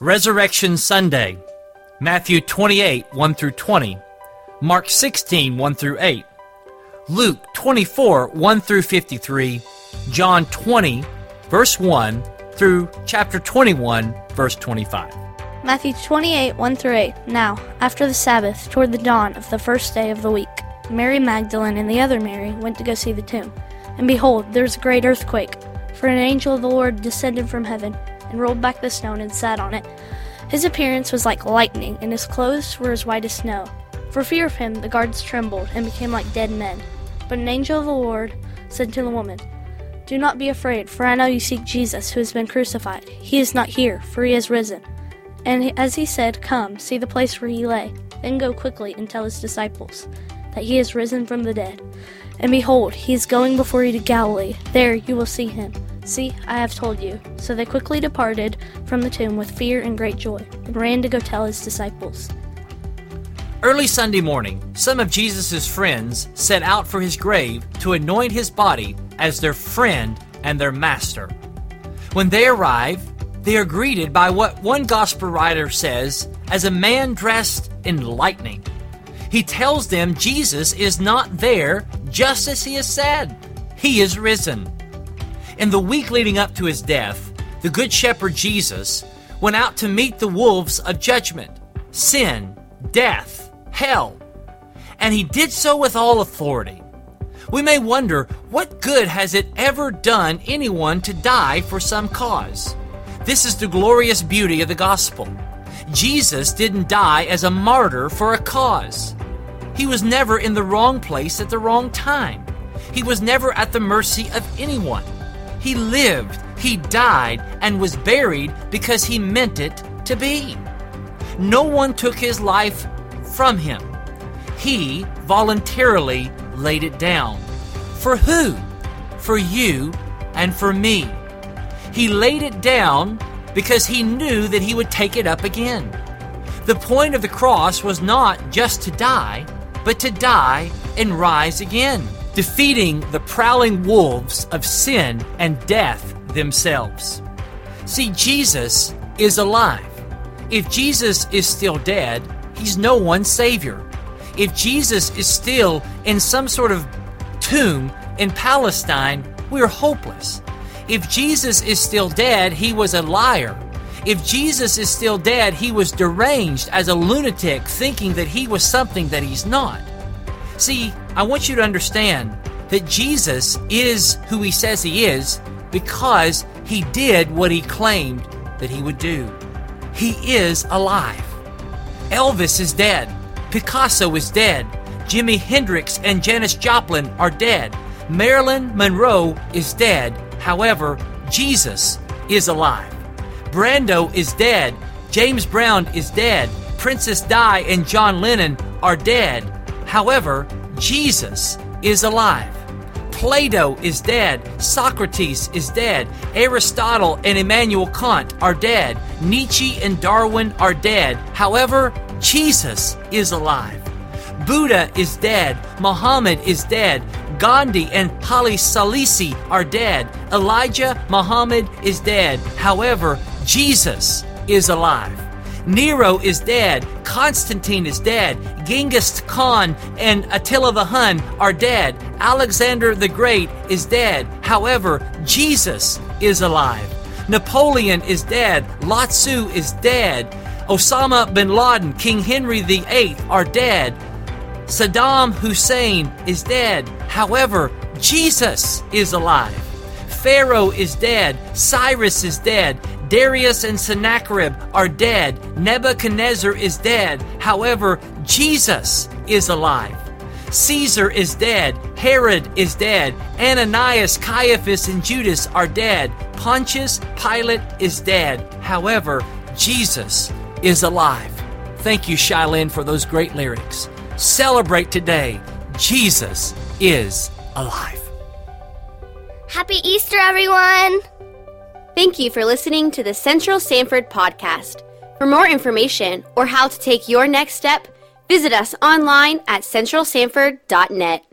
Resurrection Sunday, Matthew 28 1 through 20, Mark 16 1 through 8, Luke 24 1 through 53, John 20 verse 1 through chapter 21 verse 25. Matthew 28 1 through 8. Now, after the Sabbath, toward the dawn of the first day of the week, Mary Magdalene and the other Mary went to go see the tomb. And behold, there was a great earthquake, for an angel of the Lord descended from heaven and rolled back the stone and sat on it. His appearance was like lightning, and his clothes were as white as snow. For fear of him, the guards trembled and became like dead men. But an angel of the Lord said to the woman, Do not be afraid, for I know you seek Jesus who has been crucified. He is not here, for he has risen. And as he said, Come, see the place where he lay. Then go quickly and tell his disciples that he is risen from the dead. And behold, he is going before you to Galilee. There you will see him. See, I have told you. So they quickly departed from the tomb with fear and great joy, and ran to go tell his disciples. Early Sunday morning, some of Jesus' friends set out for his grave to anoint his body as their friend and their master. When they arrive, they are greeted by what one gospel writer says as a man dressed in lightning. He tells them Jesus is not there just as he has said. He is risen. In the week leading up to his death, the Good Shepherd Jesus went out to meet the wolves of judgment, sin, death, hell, and he did so with all authority. We may wonder what good has it ever done anyone to die for some cause? This is the glorious beauty of the gospel. Jesus didn't die as a martyr for a cause. He was never in the wrong place at the wrong time. He was never at the mercy of anyone. He lived, he died, and was buried because he meant it to be. No one took his life from him. He voluntarily laid it down. For who? For you and for me. He laid it down because he knew that he would take it up again. The point of the cross was not just to die, but to die and rise again, defeating the prowling wolves of sin and death themselves. See, Jesus is alive. If Jesus is still dead, he's no one's Savior. If Jesus is still in some sort of tomb in Palestine, we're hopeless. If Jesus is still dead, he was a liar. If Jesus is still dead, he was deranged as a lunatic, thinking that he was something that he's not. See, I want you to understand that Jesus is who he says he is because he did what he claimed that he would do. He is alive. Elvis is dead. Picasso is dead. Jimi Hendrix and Janis Joplin are dead. Marilyn Monroe is dead. However, Jesus is alive. Brando is dead. James Brown is dead. Princess Di and John Lennon are dead. However, Jesus is alive. Plato is dead. Socrates is dead. Aristotle and Immanuel Kant are dead. Nietzsche and Darwin are dead. However, Jesus is alive. Buddha is dead. Muhammad is dead. Gandhi and Haile Selassie are dead. Elijah Muhammad is dead. However, Jesus is alive. Nero is dead. Constantine is dead. Genghis Khan and Attila the Hun are dead. Alexander the Great is dead. However, Jesus is alive. Napoleon is dead. Lao Tzu is dead. Osama bin Laden, King Henry VIII are dead. Saddam Hussein is dead. However, Jesus is alive. Pharaoh is dead. Cyrus is dead. Darius and Sennacherib are dead. Nebuchadnezzar is dead. However, Jesus is alive. Caesar is dead. Herod is dead. Ananias, Caiaphas, and Judas are dead. Pontius Pilate is dead. However, Jesus is alive. Thank you, Shylin, for those great lyrics. Celebrate today. Jesus is alive. Happy Easter, everyone! Thank you for listening to the Central Sanford podcast. For more information or how to take your next step, visit us online at centralsanford.net.